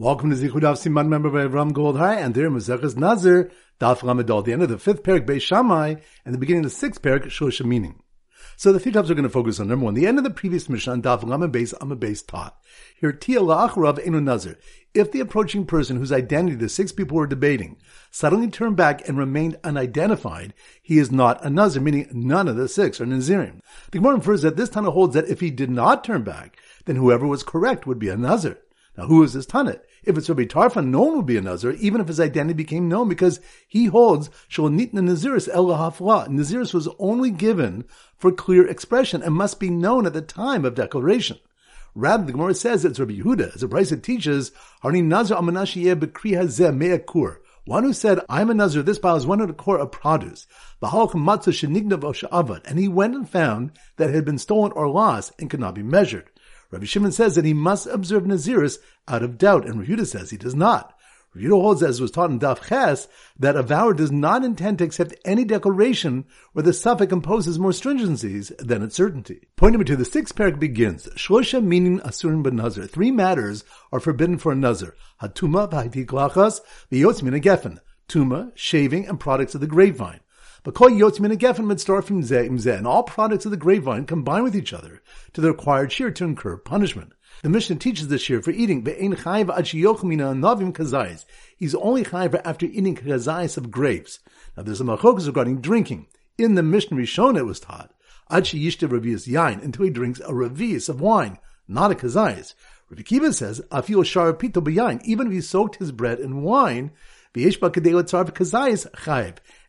Welcome to Zichud Siman, member by Ram Goldhai, and there Maseches Nazir, Daf Lamadol, the end of the fifth parak Beis and the beginning of the sixth parak Shosha meaning. So the three topics are going to focus on number one, the end of the previous on Daf Lamed Beis Amud Beis taught. Here, Tia La'achrav Enu Nazir. If the approaching person whose identity the six people were debating suddenly turned back and remained unidentified, he is not a Nazir, meaning none of the six are Nazirim. The Gemara infers that this Tana holds that if he did not turn back, then whoever was correct would be a Nazir. Now, who is this Tanit? If it's Rabbi Tarfon, no one would be a Nazir, even if his identity became known, because he holds Shol Nitna Naziris El Lahafla. Naziris was only given for clear expression and must be known at the time of declaration. Rather, the Gemara says it's Rabbi Yehuda, as the price it teaches, Harni Nazir Amanashiyeh Bekri Hazeh Me'akur. One who said, I'm a Nazir, this bow is one of the core of produce. And he went and found that it had been stolen or lost and could not be measured. Rabbi Shimon says that he must observe Naziris out of doubt, and Rehuda says he does not. Rehuda holds, as was taught in Daf Ches, that a vower does not intend to accept any declaration where the suffix imposes more stringencies than its certainty. Point number two, the sixth parak begins, Shlosha meaning asurin ben. Three matters are forbidden for a Nazir. Hatuma, v'haitik lachas, v'yotz min geffen. Tuma, shaving, and products of the grapevine. And all products of the grapevine combine with each other to the required shear to incur punishment. The Mishnah teaches this shear for eating. He's only chayiv after eating kazayis of grapes. Now there's a machokas regarding drinking. In the Mishnah Rishon it was taught, yain, until he drinks a revius of wine, not a kazayis. Rabbi Kiva says, afil shar pito b'yain, even if he soaked his bread in wine,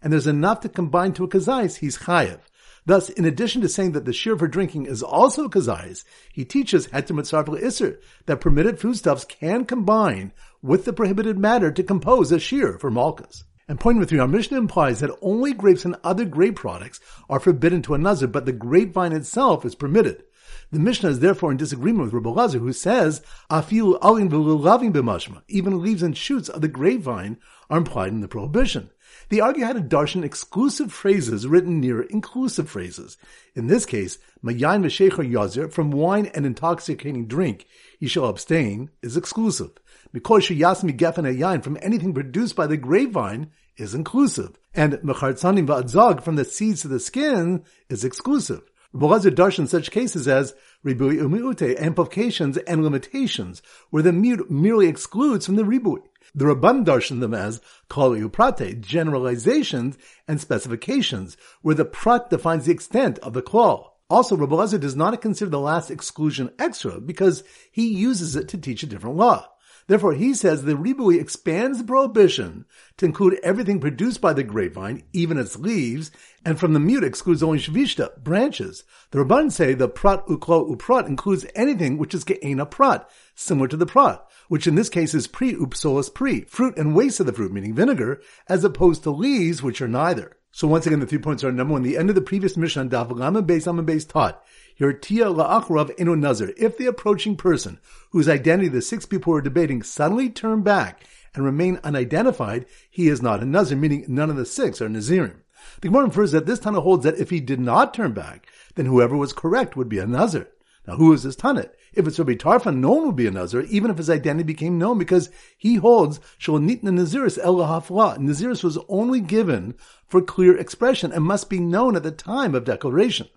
and there's enough to combine to a kazayis, he's chayiv. Thus, in addition to saying that the shear for drinking is also a kazayis, he teaches heter mitzarpel iser that permitted foodstuffs can combine with the prohibited matter to compose a shear for malchus. And point number three, our Mishnah implies that only grapes and other grape products are forbidden to a but the grapevine itself is permitted. The Mishnah is therefore in disagreement with Rabbi Lazar, who says, "Afil alin v'lulavim b'mashma." Even leaves and shoots of the grapevine are implied in the prohibition. The argue had a darshan exclusive phrases written near inclusive phrases. In this case, mayayin v'shecher yazir from wine and intoxicating drink, he shall abstain, is exclusive. Because sheyasmi gefen yayin from anything produced by the grapevine is inclusive. And mechartzanim va'adzag from the seeds to the skin is exclusive. Rabbi darshan such cases as ribui umiute, amplifications and limitations, where the mute merely excludes from the ribui. The Rabban darshan them as kol prate, generalizations and specifications, where the prat defines the extent of the klal. Also, Rabbi Lezer does not consider the last exclusion extra because he uses it to teach a different law. Therefore, he says the Ribui expands the prohibition to include everything produced by the grapevine, even its leaves, and from the mute excludes only shvishta, branches. The Rabban say the prat uklo uprat includes anything which is ge'ena prat, similar to the prat, which in this case is pre upsolus pre, fruit and waste of the fruit, meaning vinegar, as opposed to leaves, which are neither. So once again, the three points are number one, the end of the previous mission on Daf Lama Beis Amma Beis taught, your tia la'achrav eno nazir. If the approaching person whose identity the six people were debating suddenly turn back and remain unidentified, he is not a nazir, meaning none of the six are nazirim. The Gemara infers that this Tana holds that if he did not turn back, then whoever was correct would be a nazir. Now, who is this Tanit? If it's Rabbi Tarfon, no one would be a Nazir, even if his identity became known, because he holds Shol Nitna Naziris El Naziris was only given for clear expression and must be known at the time of declaration.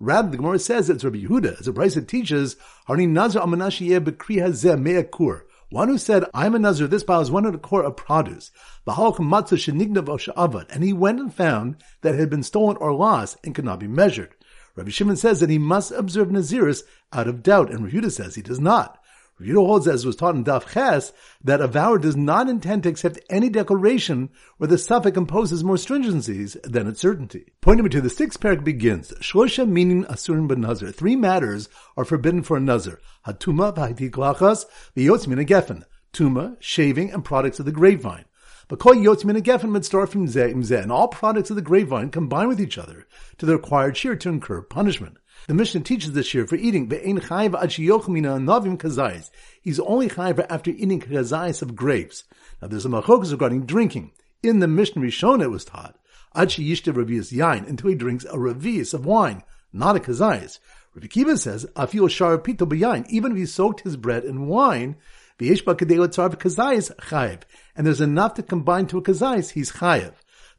Rather, the Gemara says it's Rabbi Yehuda, as a price it teaches, Harni Nazir Amanashiyeh Bekri Hazeh Me'akur. One who said, I'm a Nazir, this bow is one of the core of produce. And he went and found that it had been stolen or lost and could not be measured. Rabbi Shimon says that he must observe Naziris out of doubt, and Rehuda says he does not. Rehuda holds, as was taught in Daf Ches, that a vower does not intend to accept any declaration where the suffix imposes more stringencies than its certainty. Point number two, the sixth parak begins, Shlosha meaning asurin ben Nazir. Three matters are forbidden for a Nazir. Hatuma, v'haitik lachas, v'yotz min geffen. Tuma, shaving, and products of the grapevine. And all products of the grapevine combine with each other to the required shear to incur punishment. The Mishnah teaches this year for eating. He's only chayiv after eating kazayis of grapes. Now there's a machokas regarding drinking. In the Mishnah Rishon it was taught, yain, until he drinks a revius of wine, not a kazayis. Rabbi Kiva says, Afil shar pito b'yain, even if he soaked his bread in wine. And there's enough to combine to a kazayis, he's chayiv.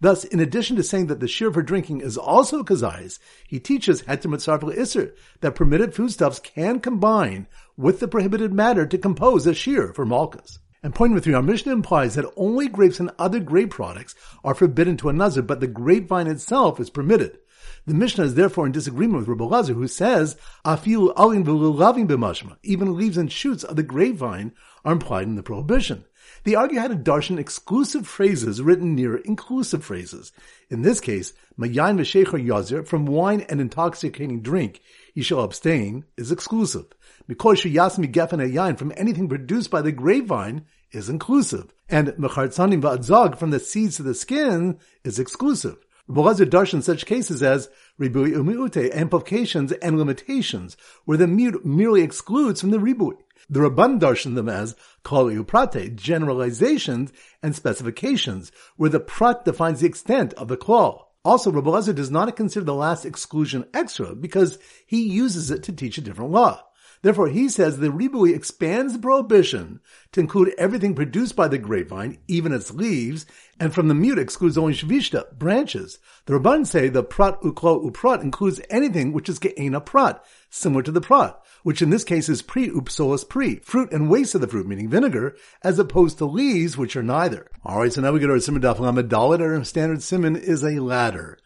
Thus, in addition to saying that the shear for drinking is also a kazayis, he teaches heter mitzarf isser that permitted foodstuffs can combine with the prohibited matter to compose a shear for malchus. And point number three, our Mishnah implies that only grapes and other grape products are forbidden to a nazir, but the grapevine itself is permitted. The Mishnah is therefore in disagreement with Rabbi Lazar, who says, "Afil alin v'lulavim b'mashma." Even leaves and shoots of the grapevine are implied in the prohibition. The argue had a darshan exclusive phrases written near inclusive phrases. In this case, mayayin v'shecher yazir from wine and intoxicating drink, you shall abstain, is exclusive. Because sheyasmi gefen yain from anything produced by the grapevine is inclusive. And mechartzanim va'adzog from the seeds to the skin is exclusive. Rabbi darshan such cases as ribui umiute, amplifications and limitations, where the mute merely excludes from the ribui. The Rabban darshan them as kol prate, generalizations and specifications, where the prat defines the extent of the klal. Also, Rabbi Lezer does not consider the last exclusion extra because he uses it to teach a different law. Therefore, he says the Ribui expands the prohibition to include everything produced by the grapevine, even its leaves, and from the mute excludes only shvishta, branches. The Rabban say the prat uklo uprat includes anything which is ge'ena prat, similar to the prat, which in this case is pre upsolas pre, fruit and waste of the fruit, meaning vinegar, as opposed to leaves, which are neither. Alright, so now we go to our simon daf dalit. Our standard simon is a ladder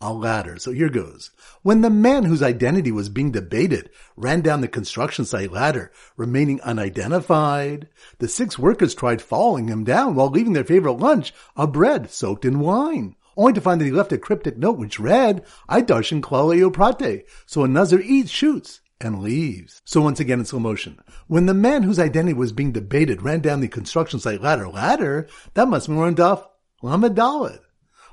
a ladder. So here goes. When the man whose identity was being debated ran down the construction site ladder, remaining unidentified, the six workers tried following him down while leaving their favorite lunch, a bread soaked in wine. Only to find that he left a cryptic note which read, I darshan klaleo prate. So another eats, shoots, and leaves. So once again in slow motion. When the man whose identity was being debated ran down the construction site ladder, ladder, that must be more Daf, Lamed Dalet.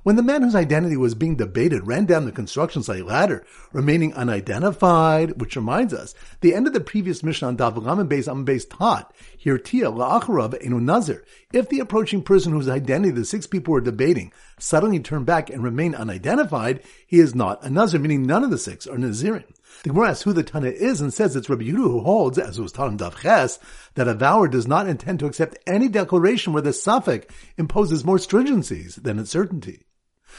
When the man whose identity was being debated ran down the construction site ladder, remaining unidentified, which reminds us, the end of the previous mission on Dav Base Base taught, here Tia La'acharav Enu Nazir, if the approaching person whose identity the six people were debating suddenly turned back and remained unidentified, he is not a Nazir, meaning none of the six are Nazirin. The Gemara asks who the Tana is and says it's Rabbi Yehuda who holds, as was taught in Dav Ches, that a vower does not intend to accept any declaration where the suffix imposes more stringencies than its certainty.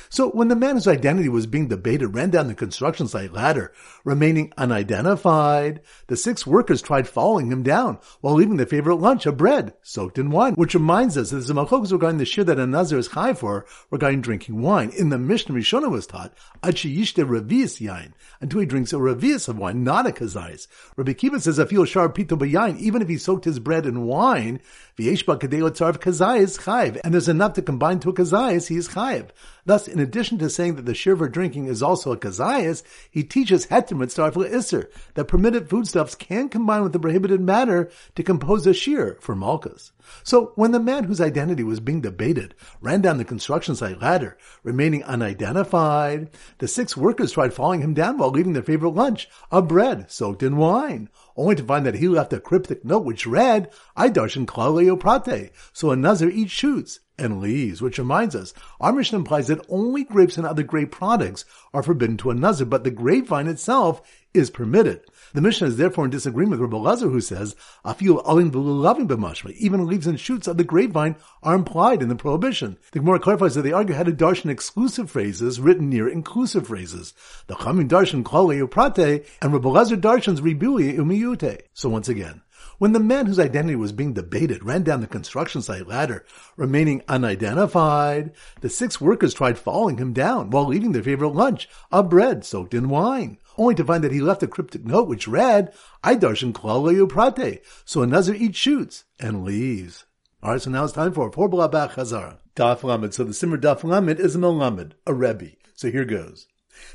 So when the man whose identity was being debated ran down the construction site ladder, remaining unidentified, the six workers tried following him down while leaving their favorite lunch, a bread soaked in wine, which reminds us that there's a regarding the shir that a nazir is high for regarding drinking wine. In the Mishnah Rishonah was taught, Achi yishte revius yain, until he drinks a revius of wine, not a kazais. Rabbi Kiva says, I feel sharp pito yain, even if he soaked his bread in wine, v'yeshba kadei tzarv kazais chayv, and there's enough to combine to a kazais, he is chayv. Thus, in addition to saying that the shiver drinking is also a kazayas, he teaches heter mitzvah isser, that permitted foodstuffs can combine with the prohibited matter to compose a shear for malchus. So, when the man whose identity was being debated ran down the construction site ladder, remaining unidentified, the six workers tried following him down while leaving their favorite lunch, a bread soaked in wine, only to find that he left a cryptic note which read, I darshan klaleo prate, so another eats shoots and leaves, which reminds us, our mission implies that only grapes and other grape products are forbidden to a nazir, but the grapevine itself is permitted. The Mishnah is therefore in disagreement with Rabbi who says, "Afil alin v'lulavim b'mashma." Even leaves and shoots of the grapevine are implied in the prohibition. The Gemara clarifies that they argue had a darshan exclusive phrases written near inclusive phrases. The Chamin darshan klali prate and Rabbi Lazar darshan's ribui umiyute. So once again, when the man whose identity was being debated ran down the construction site ladder, remaining unidentified, the six workers tried following him down while eating their favorite lunch, a bread soaked in wine, only to find that he left a cryptic note which read, I darshan klal prate, so another eats shoots and leaves. Alright, so now it's time for Por Blabach Chazara. Daf Lamed. So the Simmer Daf Lamed is a Melamed, a Rebbe. So here goes.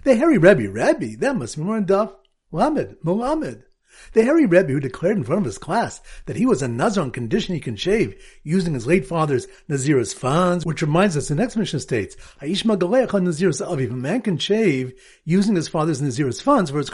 The hairy Rebbe, Rebbe, that must be more in Daf Lamed, Melamed. The hairy Rebbe who declared in front of his class that he was a Nazir on condition he can shave using his late father's Nazir's funds, which reminds us the next mission states, Aishma Galeach Nazir's Aviv, a man can shave using his father's Nazir's funds for his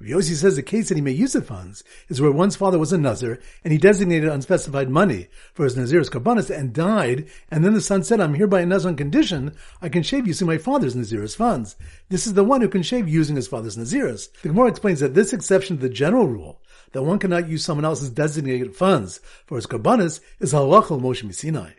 karbanas. Yossi says the case that he may use the funds is where one's father was a Nazir and he designated unspecified money for his Nazir's karbanas and died, and then the son said, I'm hereby a Nazir on condition I can shave using my father's Nazir's funds. This is the one who can shave using his father's Nazir's. The Gemara explains that this exception to the general rule that one cannot use someone else's designated funds for his karbanis is halachal Moshe Sinai.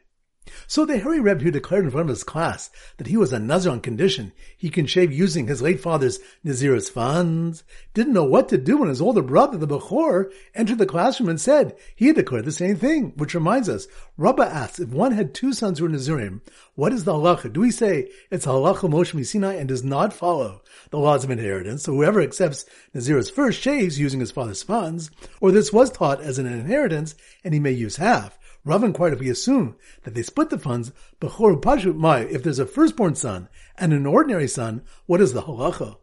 So the Hairy Rebbe who declared in front of his class that he was a Nazir on condition he can shave using his late father's Nazir's funds, didn't know what to do when his older brother, the Bechor, entered the classroom and said he had declared the same thing, which reminds us, Rabba asks, if one had two sons who were Nazirim, what is the halacha? Do we say it's halacha Moshe Sinai and does not follow the laws of inheritance? So whoever accepts Nazir's first shaves using his father's funds, or this was taught as an inheritance and he may use half. Rav inquired if we assume that they split the funds, Bechor Pashut Mai, if there's a firstborn son and an ordinary son, what is the halacha?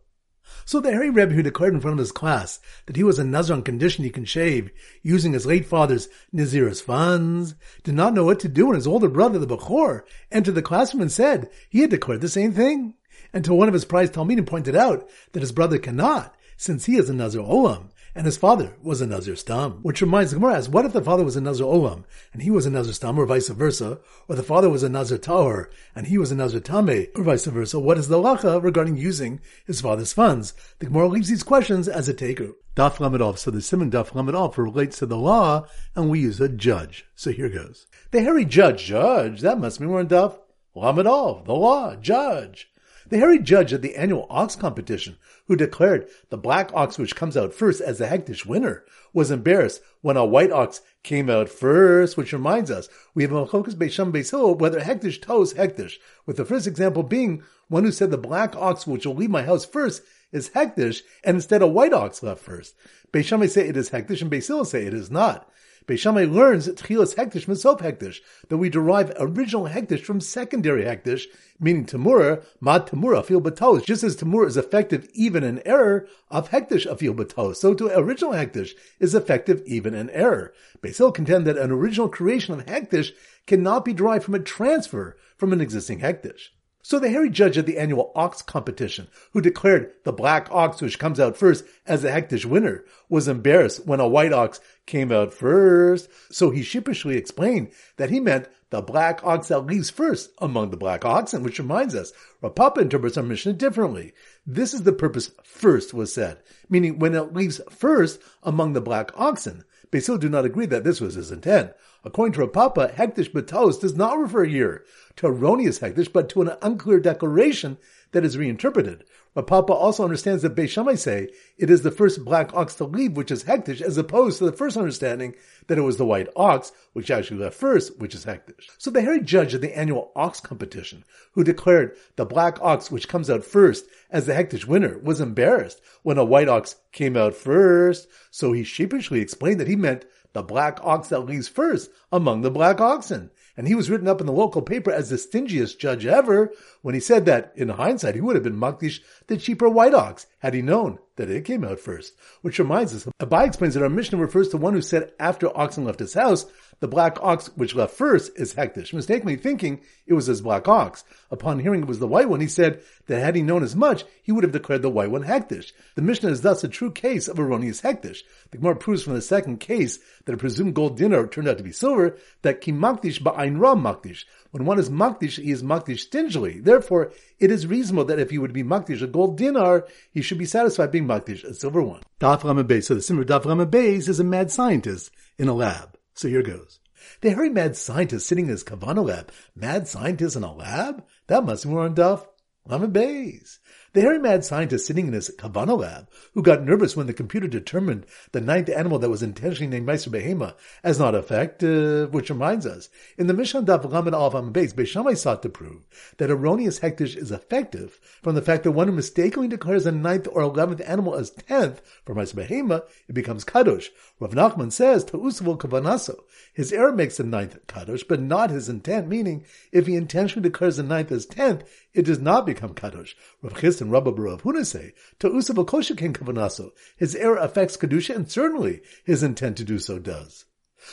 So the Hairy Rebbe who declared in front of his class that he was a Nazir on condition he can shave using his late father's Nazir's funds, did not know what to do when his older brother, the Bechor, entered the classroom and said he had declared the same thing. Until one of his prize Talmidim pointed out that his brother cannot, since he is a Nazir Olam, and his father was a Nazir Stam. Which reminds the Gemara, as what if the father was a Nazir Olam, and he was a Nazir Stam, or vice versa, or the father was a Nazir Tahor, and he was a Nazir Tame, or vice versa, what is the lacha regarding using his father's funds? The Gemara leaves these questions as a taker. Daf Lamed So the Simon Daf Lamed relates to the law, and we use a judge. So here goes. The hairy judge, judge, that must mean we're in Daf Lamed the law, judge. The hairy judge at the annual ox competition, who declared the black ox which comes out first as the hektish winner, was embarrassed when a white ox came out first, which reminds us, we have Machokas Beisham Beisil, whether hektish toes hektish, with the first example being one who said the black ox which will leave my house first is hektish, and instead a white ox left first. Beishamai say it is hektish, and Beisil say it is not. Beishamai learns that Tchilas Hektish Misof Hektish, that we derive original Hektish from secondary Hektish, meaning Tamura, Mad Tamura, Afil Batos. Just as Tamura is effective even in error, of Hektish Afil Batos, so to original Hektish is effective even in error. Basil contend that an original creation of Hektish cannot be derived from a transfer from an existing Hektish. So the hairy judge at the annual ox competition, who declared the black ox which comes out first as the hektish winner, was embarrassed when a white ox came out first. So he sheepishly explained that he meant the black ox that leaves first among the black oxen, which reminds us, Rav Papa interprets our mission differently. This is the purpose first was said, meaning when it leaves first among the black oxen. Basil do not agree that this was his intent. According to Rav Papa, hektish batos does not refer here to erroneous hektish, but to an unclear declaration that is reinterpreted. Rav Papa also understands that Beishamai say it is the first black ox to leave, which is hektish, as opposed to the first understanding that it was the white ox, which actually left first, which is hektish. So the hairy judge of the annual ox competition, who declared the black ox which comes out first as the hektish winner, was embarrassed when a white ox came out first. So he sheepishly explained that he meant the black ox that leaves first among the black oxen. And he was written up in the local paper as the stingiest judge ever when he said that, in hindsight, he would have been Makdish the cheaper white ox had he known that it came out first. Which reminds us, Abai explains that our Mishnah refers to one who said after oxen left his house, the black ox which left first is hektish, mistakenly thinking it was his black ox. Upon hearing it was the white one, he said that had he known as much, he would have declared the white one hektish. The Mishnah is thus a true case of erroneous hektish. The Gemara proves from the second case that a presumed gold dinner turned out to be silver, that ki makdish ba'ain ra makdish. When one is makdish, he is makdish stingily. Therefore, it is reasonable that if he would be makdish a gold dinar, he should be satisfied being makdish a silver one. Daf Beis. So the Simmer Daf Beis is a mad scientist in a lab. So here goes. The hairy mad scientist sitting in his Kavana lab. Mad scientist in a lab? That must be more on Daf Beis. The hairy mad scientist sitting in his Kavana lab, who got nervous when the computer determined the ninth animal that was intentionally named Meiser Behema as not effective, which reminds us, in the Mishnah Daf Lamed Alf base, Beishamai sought to prove that erroneous hektish is effective from the fact that one who mistakenly declares a ninth or eleventh animal as tenth for Meiser Behema, it becomes Kadosh. Rav Nachman says, Ta'usavul Kavanaso. His error makes the ninth Kadosh, but not his intent, meaning if he intentionally declares the ninth as tenth, it does not become Kadosh. Rav and Rabba Barav Huna say, to Usav Kavanaso, his error affects Kedusha, and certainly his intent to do so does.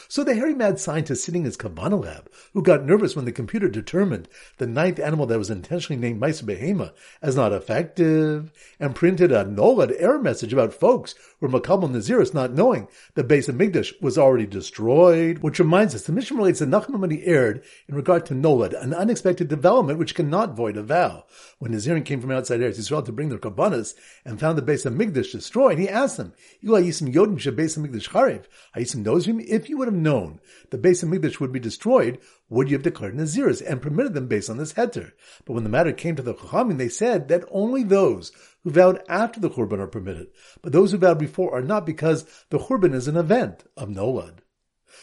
So the hairy mad scientist sitting in his Kavanah lab, who got nervous when the computer determined the ninth animal that was intentionally named Meiser Behema as not effective, and printed a Nolad error message about folks who were Makabal Naziris not knowing the base of Migdash was already destroyed, which reminds us the mission relates that Nachman erred in regard to Nolad, an unexpected development which cannot void a vow. When Nazirin came from outside Eretz Yisrael to bring their karbanas and found the base of Migdash destroyed, he asked them, Yisim Yodim Base of Migdash Chariv, Hayisim Nozrim, if you would have known the base of Migdash would be destroyed, would you have declared Naziris and permitted them based on this heter? But when the matter came to the Chachamim, they said that only those who vowed after the Churban are permitted, but those who vowed before are not because the Churban is an event of Nolad.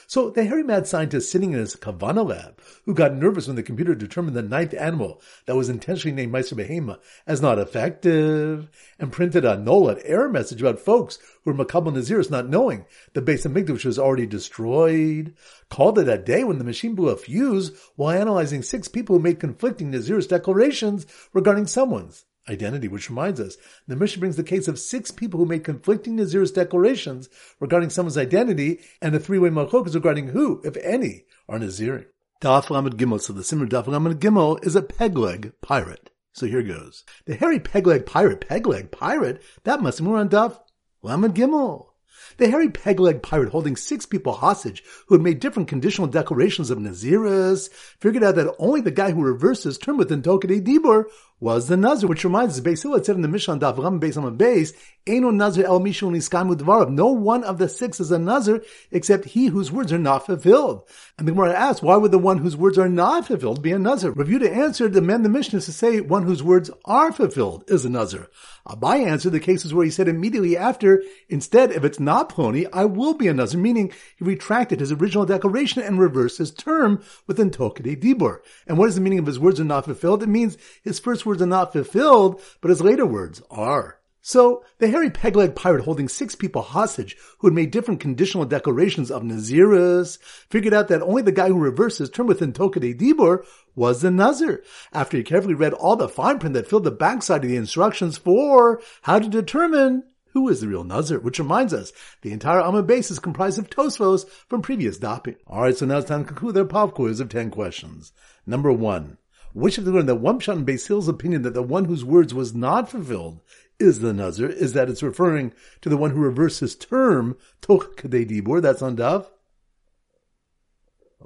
So the hairy mad scientist sitting in his Kavanah lab, who got nervous when the computer determined the ninth animal that was intentionally named Meiser Behema as not effective, and printed a Nolad error message about folks who were Makabal Naziris not knowing the base of Migdash was already destroyed, called it a day when the machine blew a fuse while analyzing six people who made conflicting Naziris declarations regarding someone's identity, which reminds us, the Mishnah brings the case of six people who made conflicting Nazir's declarations regarding someone's identity and a three-way malchokas regarding who, if any, are Nazirim. Daf Lamed Gimel, so the Simmer Daf Lamed Gimel is a pegleg pirate. So here goes. The hairy pegleg pirate, pegleg pirate, that must be more on Daf Lamed Gimel. The hairy peg-leg pirate holding six people hostage who had made different conditional declarations of Naziris figured out that only the guy who reversed his term with Toch Kadei Dibur was the Nazir, which reminds us, Beis Hillel said in the Mishnah, Daf Ram Beis Amam Beis, Eino Nazir El Mishul Niskamu Dvarav. No one of the six is a Nazir except he whose words are not fulfilled. And the Gemara asks, why would the one whose words are not fulfilled be a Nazir? Review to answer, demand the Mishnah to say one whose words are fulfilled is a Nazir. Abai answered the cases where he said immediately after, instead, if it's not Ploni, I will be a Nazir, meaning he retracted his original declaration and reversed his term within Toch Kadei Dibur. And what is the meaning of his words are not fulfilled? It means his first words are not fulfilled, but his later words are. So, the hairy peg-leg pirate holding six people hostage who had made different conditional declarations of Naziris figured out that only the guy who reversed his term within Toch Kadei Dibur was the Nazir. After he carefully read all the fine print that filled the backside of the instructions for how to determine who is the real Nazir, which reminds us, the entire Amma base is comprised of Tosfos from previous daping. Alright, so now it's time to conclude their pop quiz of 10 questions. Number one. Which of the shot in Beis Hillel's opinion that the one whose words was not fulfilled is the Nazir, is that it's referring to the one who reversed his term, Toch Kadei Dibur, that's on Dav.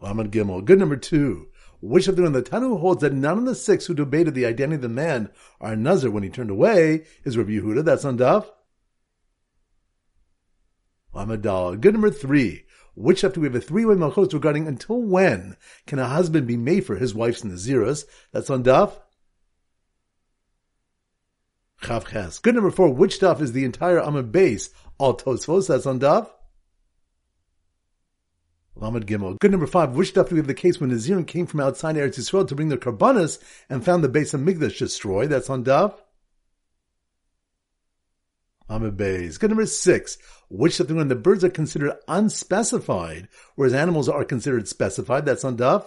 Lamed Gimel. Good number two. Which of the one the Tanu holds that none of the six who debated the identity of the man are Nazir when he turned away is Rabbi Yehuda, that's on Dav. Lamed Dal. Good number three. Which after we have a three-way malchus regarding until when can a husband be made for his wife's naziras? That's on Daf. Chav Good number four. Which Daf is the entire Amud base? All Tosfos. That's on Daf. Lamed Gimel. Good number five. Which Daf do we have the case when Nazirim came from outside Eretz Yisrael to bring their karbanas and found the base of Migdash destroyed? That's on Daf. Amud Beis. Good number six. Which something when the birds are considered unspecified, whereas animals are considered specified. That's on Daf.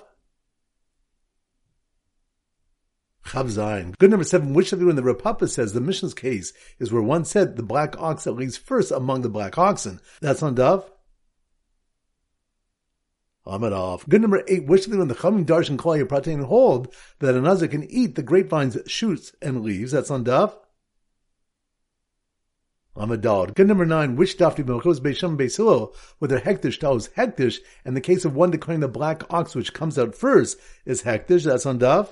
Chav Zayin. Good number seven. Which something when the Rav Papa says the Mishnah's case is where one said the black ox that leads first among the black oxen. That's on. Ahmed off. Good number eight. Which something when the Chamim Darsh and Klal Pratain hold that a Nazir can eat the grapevine's shoots and leaves. That's on Daf. Amadal. Good number nine, which daf do Melchos Beisham Beisilo, whether Hektish Taos Hektish, and the case of one declaring the black ox which comes out first is Hektish, that's on daf.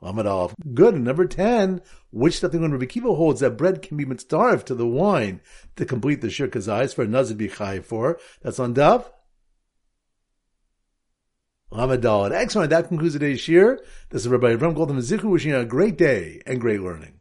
Amadal. Good. Number 10, which daf when Rabbi Kiva holds that bread can be mitzdarif to the wine to complete the shir kazais for a nazir bichai for, that's on daf. Amadal. Excellent. That concludes today's shir. This is Rabbi Avram Goldman Zichu wishing you a great day and great learning.